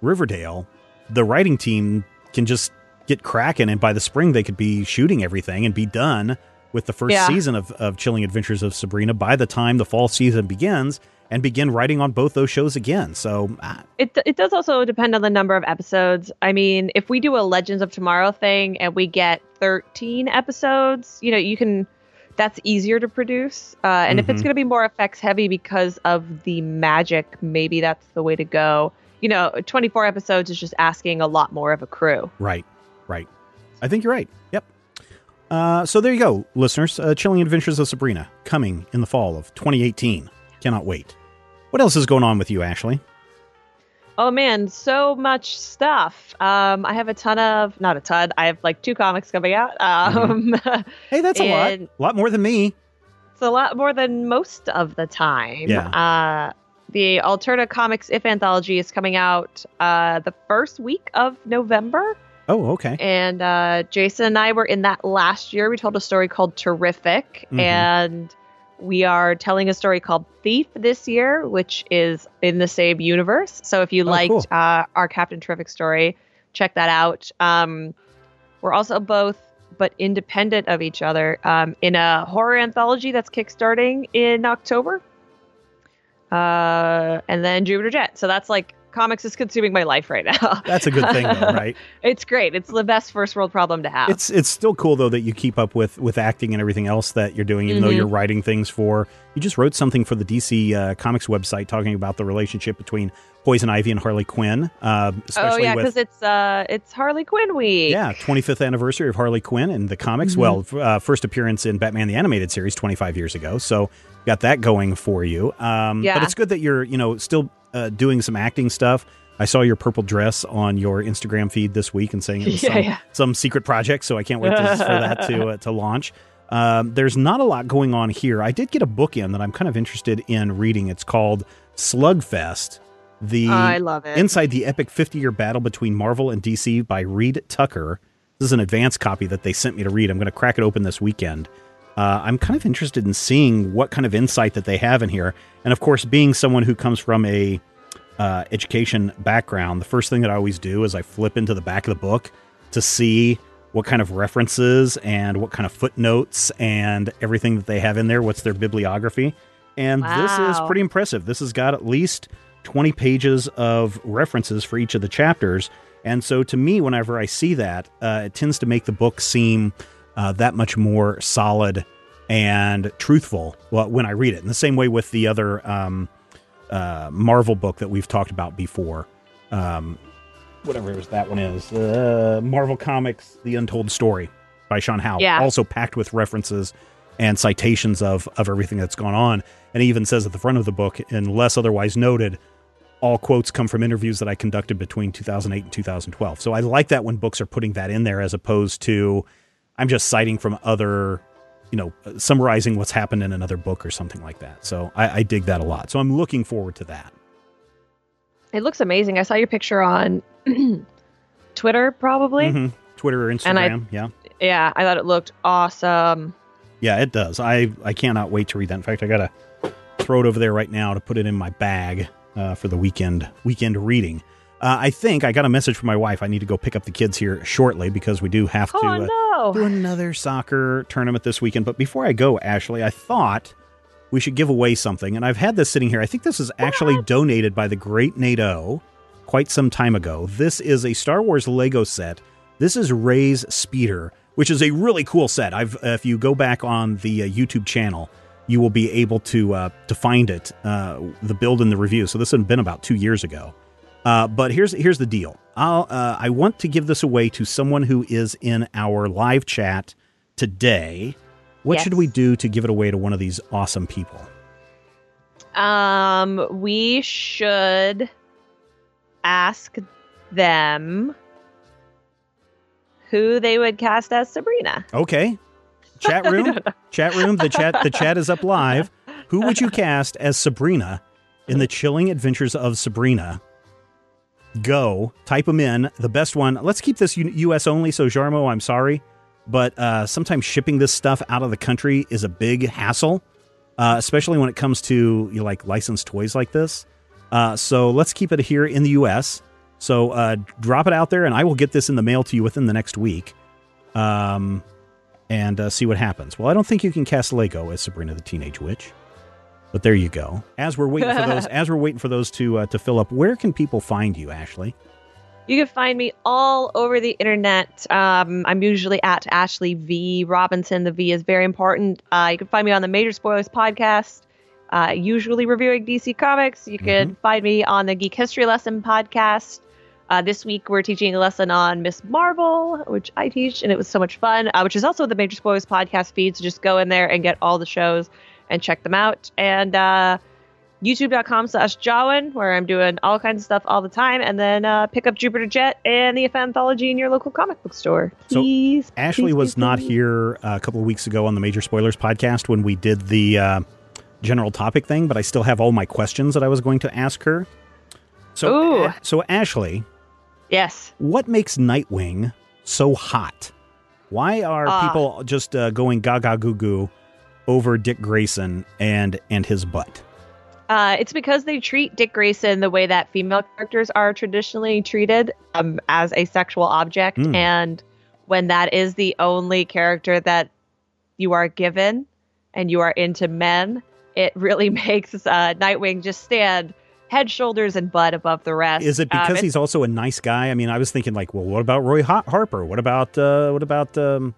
Riverdale, the writing team can just get cracking, and by the spring they could be shooting everything and be done with the first Yeah. season of, of Chilling Adventures of Sabrina by the time the fall season begins, and begin writing on both those shows again. So uh, It it does also depend on the number of episodes. I mean, if we do a Legends of Tomorrow thing and we get 13 episodes, you know, you can that's easier to produce. Uh, and if it's Mhm. going to be more effects heavy because of the magic, maybe that's the way to go. You know, 24 episodes is just asking a lot more of a crew. Right, right. I think you're right. Yep. Uh, so there you go, listeners. Uh, Chilling Adventures of Sabrina coming in the fall of 2018. Cannot wait. What else is going on with you, Ashley? Oh man, so much stuff. Um, I have a ton of, not a ton. I have like two comics coming out. Um, Hey, that's a lot. A lot more than me. it's a lot more than most of the time. Yeah. Uh, the Alterna Comics If anthology is coming out uh, the first week of November, Oh, okay. and uh, Jason and I were in that last year. We told a story called Terrific, Mhm. and we are telling a story called Thief this year, which is in the same universe. So if you Oh, liked cool. uh, our Captain Terrific story, check that out. Um, We're also both but independent of each other um, in a horror anthology that's kickstarting in October. Uh, and then Jupiter Jet. So that's like comics is consuming my life right now. That's a good thing, though, right? it's great. It's the best first world problem to have. It's it's still cool though that you keep up with with acting and everything else that you're doing, even though Mhm. you're writing things for. You just wrote something for the DC uh, Comics website talking about the relationship between Poison Ivy and Harley Quinn, uh, oh yeah, because it's uh it's Harley Quinn week. yeah 25th anniversary of Harley Quinn in the comics. Mm-hmm. Well, uh, first appearance in Batman the Animated Series 25 years ago, so got that going for you. Um, Yeah. But it's good that you're you know still uh, doing some acting stuff. I saw your purple dress on your Instagram feed this week and saying it was Yeah, some, yeah. some secret project. So I can't wait to, for that to uh, to launch. Um, there's not a lot going on here. I did get a book in that I'm kind of interested in reading. It's called Slugfest. The I love it. Inside the epic 50 year battle between Marvel and DC by Reed Tucker. This is an advanced copy that they sent me to read. I'm going to crack it open this weekend. Uh, I'm kind of interested in seeing what kind of insight that they have in here. And of course, being someone who comes from a uh, education background, the first thing that I always do is I flip into the back of the book to see what kind of references and what kind of footnotes and everything that they have in there. What's their bibliography? And this is pretty impressive. This has got at least 20 pages of references for each of the chapters. And so to me, whenever I see that, uh, it tends to make the book seem uh, that much more solid and truthful when I read it. In the same way with the other um, uh, Marvel book that we've talked about before. Um, whatever it was that one is. Uh, Marvel Comics The Untold Story by Sean Howe. Yeah. Also packed with references and citations of, of everything that's gone on. And he even says at the front of the book, unless otherwise noted, all quotes come from interviews that I conducted between 2008 and 2012. So I like that when books are putting that in there as opposed to I'm just citing from other, you know, summarizing what's happened in another book or something like that. So I, I dig that a lot. So I'm looking forward to that. It looks amazing. I saw your picture on Twitter, probably. Mhm. Twitter or Instagram. And I- yeah. Yeah, I thought it looked awesome. Yeah, it does. I, I cannot wait to read that. In fact, I got to throw it over there right now to put it in my bag uh, for the weekend weekend reading. Uh, I think I got a message from my wife. I need to go pick up the kids here shortly because we do have to Oh uh, do another soccer tournament this weekend. But before I go, Ashley, I thought we should give away something. And I've had this sitting here. I think this is actually donated by the great NATO quite some time ago. This is a Star Wars Lego set. This is Rey's Speeder, which is a really cool set. I've uh, if you go back on the uh, YouTube channel, you will be able to uh, to find it, uh, the build and the review. So this had been about two years ago. Uh, but here's here's the deal. I'll uh, I want to give this away to someone who is in our live chat today. What Yes. should we do to give it away to one of these awesome people? Um, we should ask them who they would cast as Sabrina. Okay, chat room, chat room. The chat the chat is up live. Who would you cast as Sabrina in the Chilling Adventures of Sabrina? Go type them in. The best one. Let's keep this U.S. only. So Jarmo, I'm sorry, but uh, sometimes shipping this stuff out of the country is a big hassle, uh, especially when it comes to you know, like licensed toys like this. Uh, so let's keep it here in the U.S. So uh, drop it out there, and I will get this in the mail to you within the next week, um, and uh, see what happens. Well, I don't think you can cast Lego as Sabrina the Teenage Witch, but there you go. As we're waiting for those, as we're waiting for those to uh, to fill up, where can people find you, Ashley? You can find me all over the internet. Um, I'm usually at Ashley V Robinson. The V is very important. Uh, you can find me on the Major Spoilers podcast, uh, usually reviewing DC Comics. You can find me on the Geek History Lesson podcast. Uh, this week we're teaching a lesson on Ms. Marvel, which I teach, and it was so much fun. Uh, which is also the Major Spoilers podcast feed. So just go in there and get all the shows and check them out. And uh, youtube.com slash Jawin, where I'm doing all kinds of stuff all the time. And then uh, pick up Jupiter Jet and the F anthology in your local comic book store. So, Please. Ashley please, was please, not here uh, a couple of weeks ago on the Major Spoilers podcast when we did the uh, general topic thing, but I still have all my questions that I was going to ask her. So. A- so Ashley, Yes. what makes Nightwing so hot? Why are Ah. people just uh, going gaga goo goo over Dick Grayson and and his butt? Uh, it's because they treat Dick Grayson the way that female characters are traditionally treated um, as a sexual object. Mm. And when that is the only character that you are given and you are into men, it really makes uh, Nightwing just stand head, shoulders, and butt above the rest. Is it Um, because it's- he's also a nice guy? I mean, I was thinking like, well, what about Roy Harper? What about uh, what about um,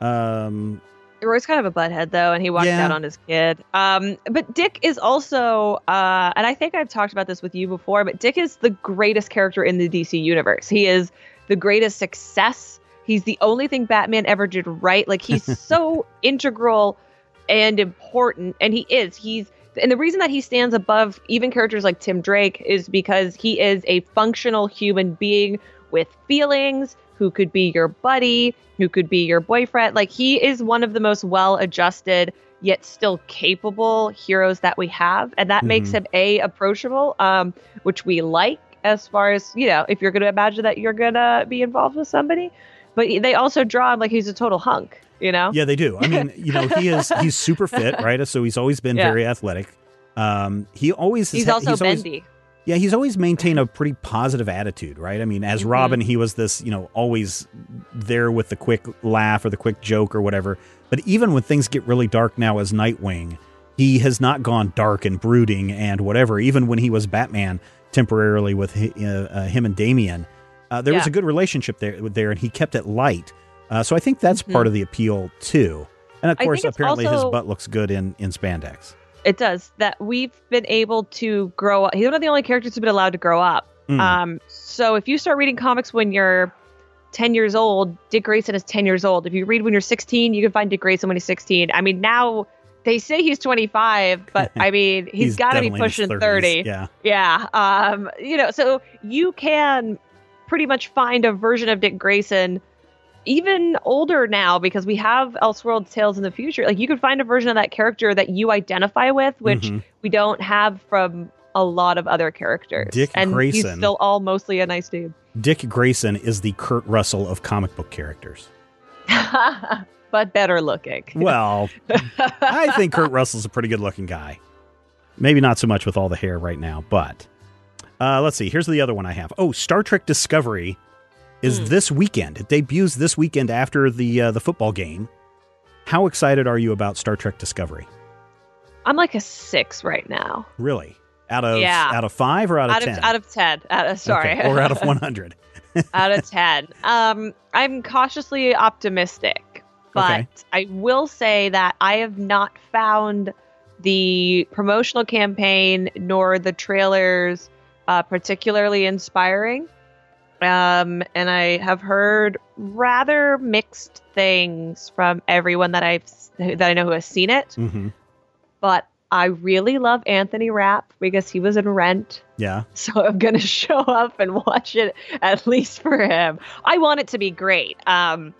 um, Roy's kind of a butthead though, and he walked Yeah. out on his kid. Um, but Dick is also, uh, and I think I've talked about this with you before, but Dick is the greatest character in the DC universe. He is the greatest success. He's the only thing Batman ever did right. Like he's so integral and important, and he is. He's and the reason that he stands above even characters like Tim Drake is because he is a functional human being with feelings who could be your buddy, who could be your boyfriend. Like he is one of the most well-adjusted yet still capable heroes that we have, and that makes Mhm. him a approachable, um, which we like as far as you know. If you're going to imagine that you're going to be involved with somebody, but they also draw him like he's a total hunk. You know? Yeah, they do. I mean, you know, he is he's super fit, right? So he's always been Yeah. very athletic. Um, he always, he's ha- also always- bendy. Yeah, he's always maintained a pretty positive attitude, right? I mean, as Mhm. Robin, he was this, you know, always there with the quick laugh or the quick joke or whatever. But even when things get really dark now as Nightwing, he has not gone dark and brooding and whatever. Even when he was Batman temporarily with uh, uh, him and Damian, uh, there was a good relationship there, there, and he kept it light. Uh, so I think that's Mhm. part of the appeal too. And of course, apparently his butt looks good in in spandex. It does. That we've been able to grow up. He's one of the only characters who's been allowed to grow up. Mm. Um, so if you start reading comics when you're 10 years old, Dick Grayson is 10 years old. If you read when you're 16, you can find Dick Grayson when he's 16. I mean, now they say he's 25, but I mean, he's got to be definitely in his pushing 30. Yeah. Yeah. Um, you know, so you can pretty much find a version of Dick Grayson even older now because we have Elseworlds Tales in the future. Like you could find a version of that character that you identify with, which Mhm. we don't have from a lot of other characters. Dick and he's Grayson. still all mostly a nice dude. Dick Grayson is the Kurt Russell of comic book characters. but better looking. Well, I think Kurt Russell's a pretty good looking guy. Maybe not so much with all the hair right now, but uh, let's see. Here's the other one I have. Oh, Star Trek Discovery is Hmm. this weekend. It debuts this weekend after the uh, the football game. How excited are you about Star Trek Discovery? I'm like a six right now. Really? Out of Yeah. out of five or out of Out ten? of out of ten. Out of, sorry. Okay, or out of one hundred? out of 10. Um, I'm cautiously optimistic, but Okay. I will say that I have not found the promotional campaign nor the trailers uh, particularly inspiring. Um, and I have heard rather mixed things from everyone that I've that I know who has seen it. hmm But I really love Anthony Rapp because he was in Rent. Yeah. So I'm gonna show up and watch it at least for him. I want it to be great. Um,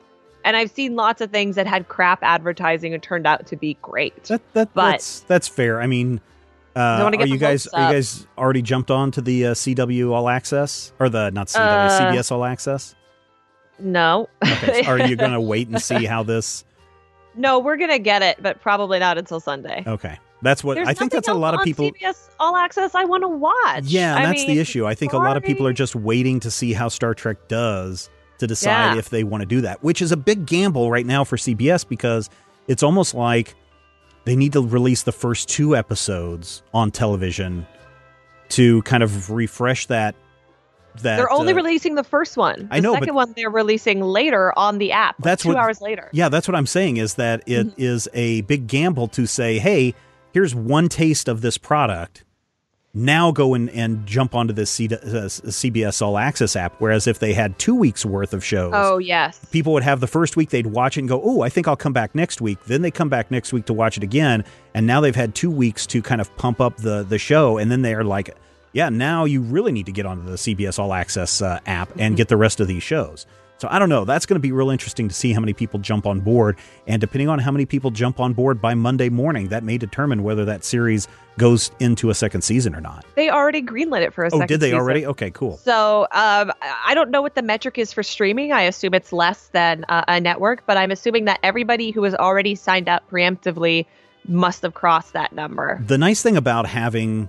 and I've seen lots of things that had crap advertising and turned out to be great. That that But- that's that's fair. I mean, uh, are you guys are you guys already jumped on to the uh, CW All Access or the not CW Uh, CBS All Access? No, Okay. so are you going to wait and see how this? no, we're gonna get it, but probably not until Sunday. Okay, that's what There's I think. That's a lot of people. CBS All Access I want to watch. Yeah, I that's the issue. I think a lot of people are just waiting to see how Star Trek does to decide Yeah. if they want to do that, which is a big gamble right now for CBS because it's almost like they need to release the first two episodes on television to kind of refresh that. That They're only uh, releasing the first one. The I know, but- second one they're releasing later on the app. like That's two what- hours later. Yeah, that's what I'm saying is that it is Mm-hmm. a big gamble to say, hey, here's one taste of this product. Now go and, and jump onto this C- uh, CBS All Access app. Whereas if they had two weeks worth of shows, Oh yes. people would have the first week they'd watch it and go, oh, I think I'll come back next week. Then they come back next week to watch it again. And now they've had two weeks to kind of pump up the, the show. And then they're like, yeah, now you really need to get onto the CBS All Access uh, app and get the rest of these shows. So I don't know. That's going to be real interesting to see how many people jump on board. And depending on how many people jump on board by Monday morning, that may determine whether that series goes into a second season or not. They already greenlit it for a Oh, did they season. already? Okay, cool. So um, I don't know what the metric is for streaming. I assume it's less than uh, a network, but I'm assuming that everybody who has already signed up preemptively must have crossed that number. The nice thing about having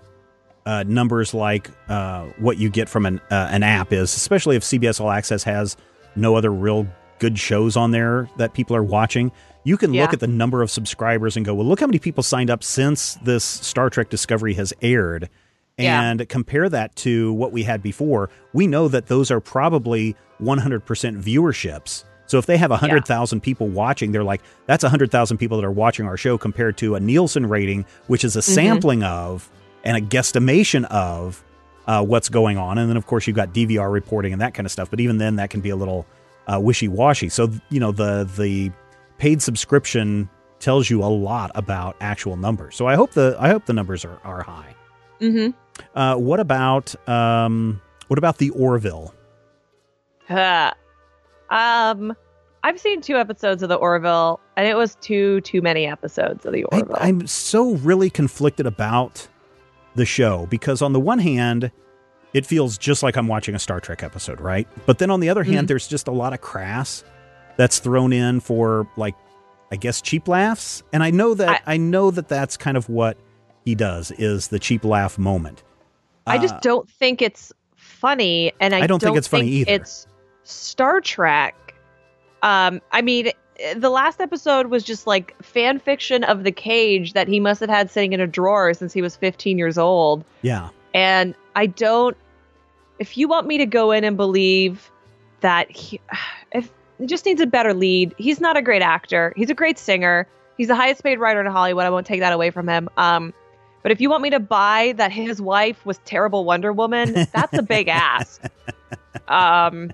uh, numbers like uh, what you get from an uh, an app is, especially if CBS All Access has no other real good shows on there that people are watching, you can Yeah. look at the number of subscribers and go, well, look how many people signed up since this Star Trek Discovery has aired. Yeah. And compare that to what we had before. We know that those are probably 100% viewerships. So if they have 100,000 people watching, they're like, that's 100,000 people that are watching our show compared to a Nielsen rating, which is a mm-hmm. sampling of and a guesstimation of uh, what's going on. And then, of course, you've got DVR reporting and that kind of stuff. But even then, that can be a little uh, wishy washy. So, you know, the, the paid subscription tells you a lot about actual numbers. So I hope the I hope the numbers are, are high. Mm-hmm. Uh, what about um, what about the Orville? Uh, um, I've seen two episodes of the Orville, and it was too too many episodes of the I, Orville. I'm so really conflicted about the show because on the one hand, it feels just like I'm watching a Star Trek episode, right? But then on the other hand, Mhm. there's just a lot of crass that's thrown in for like, I guess cheap laughs. And I know that I, know that that's kind of what he does is the cheap laugh moment. I just Uh, don't think it's funny, and I, I don't think it's funny either. It's Star Trek. Um, I mean, the last episode was just like fan fiction of the cage that he must have had sitting in a drawer since he was 15 years old, yeah. and I don't. If you want me to go in and believe that he, if he just needs a better lead, he's not a great actor. He's a great singer. He's the highest paid writer in Hollywood. I won't take that away from him. Um, but if you want me to buy that his wife was terrible Wonder Woman, that's a big ask. Um,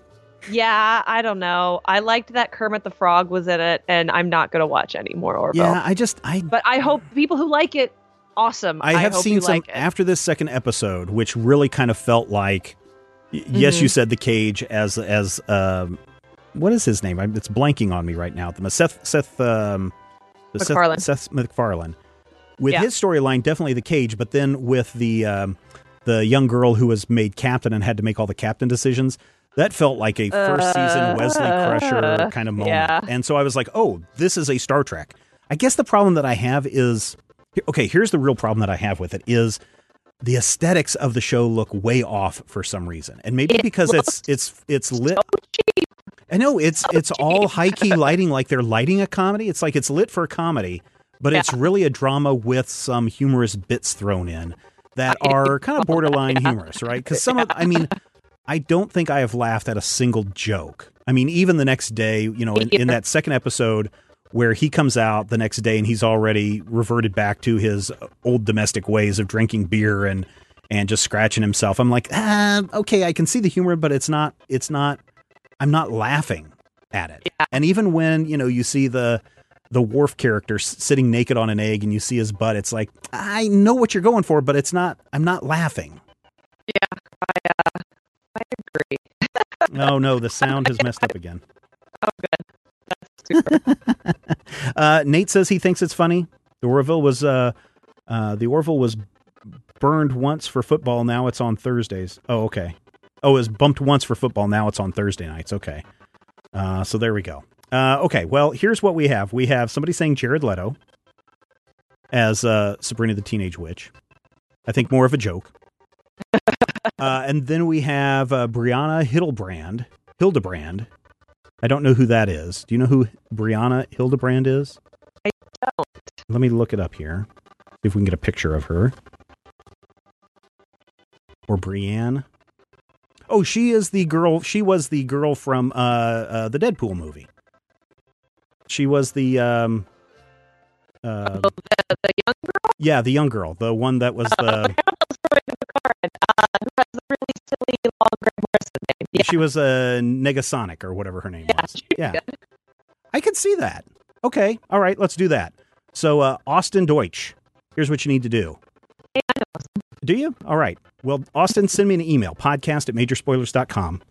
yeah, I don't know. I liked that Kermit the Frog was in it, and I'm not going to watch any more Orville. Yeah. I just I But I hope people who like it, awesome. I have hope seen you some like it. after this second episode, which really kind of felt like. y- Yes, you said the cage as as um, what is his name? It's blanking on me right now. The Seth Seth um, the Seth- MacFarlane. Seth, MacFarlane. With Yeah. his storyline, definitely the cage, but then with the um, the young girl who was made captain and had to make all the captain decisions. That felt like a first season Wesley Crusher Uh, kind of moment. yeah. And so I was like, oh, this is a Star Trek. I guess the problem that I have is okay, here's the real problem that I have with it is the aesthetics of the show look way off for some reason. And maybe It because it's it's it's lit I know it's it's all high key lighting like they're lighting a comedy. It's like it's lit for a comedy, but it's really a drama with some humorous bits thrown in that are kind of borderline humorous, right? Cuz some of I mean I don't think I have laughed at a single joke. I mean, even the next day, you know, in, in that second episode where he comes out the next day and he's already reverted back to his old domestic ways of drinking beer and and just scratching himself. I'm like, ah, okay, I can see the humor, but it's not, it's not, I'm not laughing at it. And even when you know you see the the Worf character sitting naked on an egg and you see his butt, it's like I know what you're going for, but it's not. I'm not laughing. Yeah. I agree. Oh no, the sound has messed up again. Oh, good. That's super. Uh, Nate says he thinks it's funny. The Orville was uh, uh, the Orville was burned once for football. Now it's on Thursdays. Oh, okay. Oh, it was bumped once for football. Now it's on Thursday nights. Okay. Uh, so there we go. Uh, okay. Well, here's what we have. We have somebody saying Jared Leto as uh, Sabrina the Teenage Witch. I think more of a joke. uh, and then we have uh, Brianna Hildebrand. Hildebrand. I don't know who that is. Do you know who Brianna Hildebrand is? I don't. Let me look it up here. See if we can get a picture of her. Or Brienne. Oh, she is the girl. She was the girl from uh, uh, the Deadpool movie. She was the um, uh, the, the young girl yeah, the young girl, the one that was the. really silly long Grant Morrison name. Yeah. She was a Negasonic or whatever her name Yeah, was. Yeah. I could see that. Okay, all right, let's do that. So, uh, Austin Deutsch, here's what you need to do. Hey, I know. Do you? All right. Well, Austin, send me an email, podcast at majorspoilers.com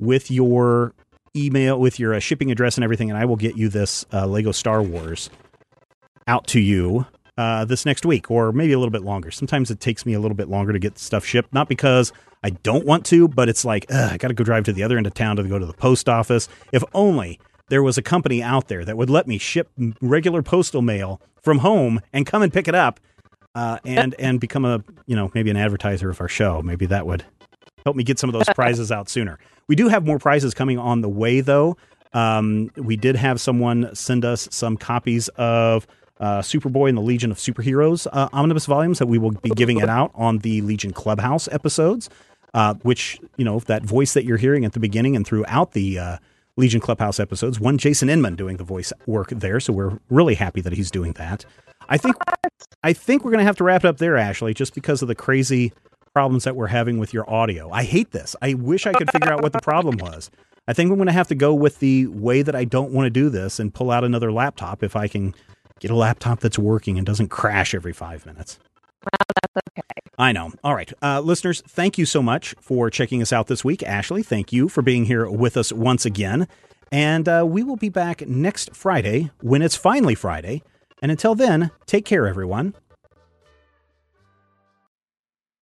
with your email, with your uh, shipping address and everything, and I will get you this uh, Lego Star Wars out to you uh, this next week or maybe a little bit longer. Sometimes it takes me a little bit longer to get stuff shipped, not because I don't want to, but it's like, ugh, I got to go drive to the other end of town to go to the post office. If only there was a company out there that would let me ship regular postal mail from home and come and pick it up uh, and and become a you know maybe an advertiser of our show. Maybe that would help me get some of those prizes out sooner. We do have more prizes coming on the way though. Um, we did have someone send us some copies of uh, Superboy and the Legion of Superheroes uh, omnibus volumes that we will be giving it out on the Legion Clubhouse episodes. Uh, which you know that voice that you're hearing at the beginning and throughout the uh, Legion Clubhouse episodes. One Jason Inman doing the voice work there, so we're really happy that he's doing that. I think I think we're going to have to wrap it up there, Ashley, just because of the crazy problems that we're having with your audio. I hate this. I wish I could figure out what the problem was. I think I'm going to have to go with the way that I don't want to do this and pull out another laptop if I can get a laptop that's working and doesn't crash every five minutes. Well, that's okay. I know. All right. Uh, listeners, thank you so much for checking us out this week. Ashley, thank you for being here with us once again. And uh, we will be back next Friday when it's finally Friday. And until then, take care, everyone.